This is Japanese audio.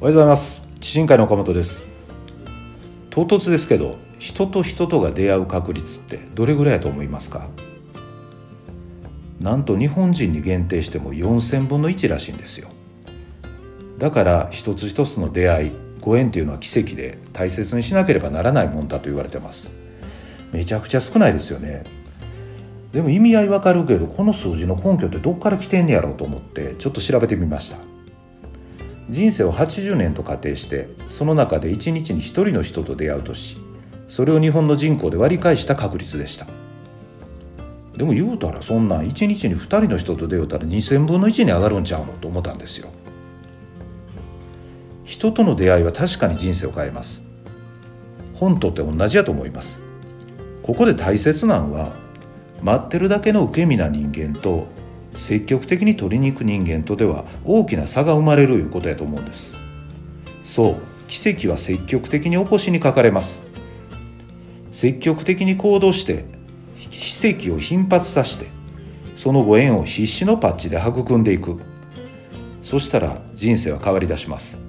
おはようございます。知人会の岡本です。唐突ですけど人と人とが出会う確率ってどれぐらいやと思いますか？なんと日本人に限定しても4000分の1らしいんですよ。だから一つ一つの出会いご縁っていうのは奇跡で大切にしなければならないもんだと言われてます。めちゃくちゃ少ないですよね。でも意味合いわかるけどこの数字の根拠ってどっから来てんねやろうと思ってちょっと調べてみました。人生を80年と仮定してその中で1日に1人の人と出会うとしそれを日本の人口で割り返した確率でした。でも言うたらそんなん1日に2人の人と出会うたら2,000分の1に上がるんちゃうのと思ったんですよ。人との出会いは確かに人生を変えます。本とって同じやと思います。ここで大切なのは待ってるだけの受け身な人間と積極的に取りに行く人間とでは大きな差が生まれるいうことやと思うんです。そう奇跡は積極的に起こしにかかれます。積極的に行動して奇跡を頻発させてそのご縁を必死のパッチで育んでいく。そしたら人生は変わりだします。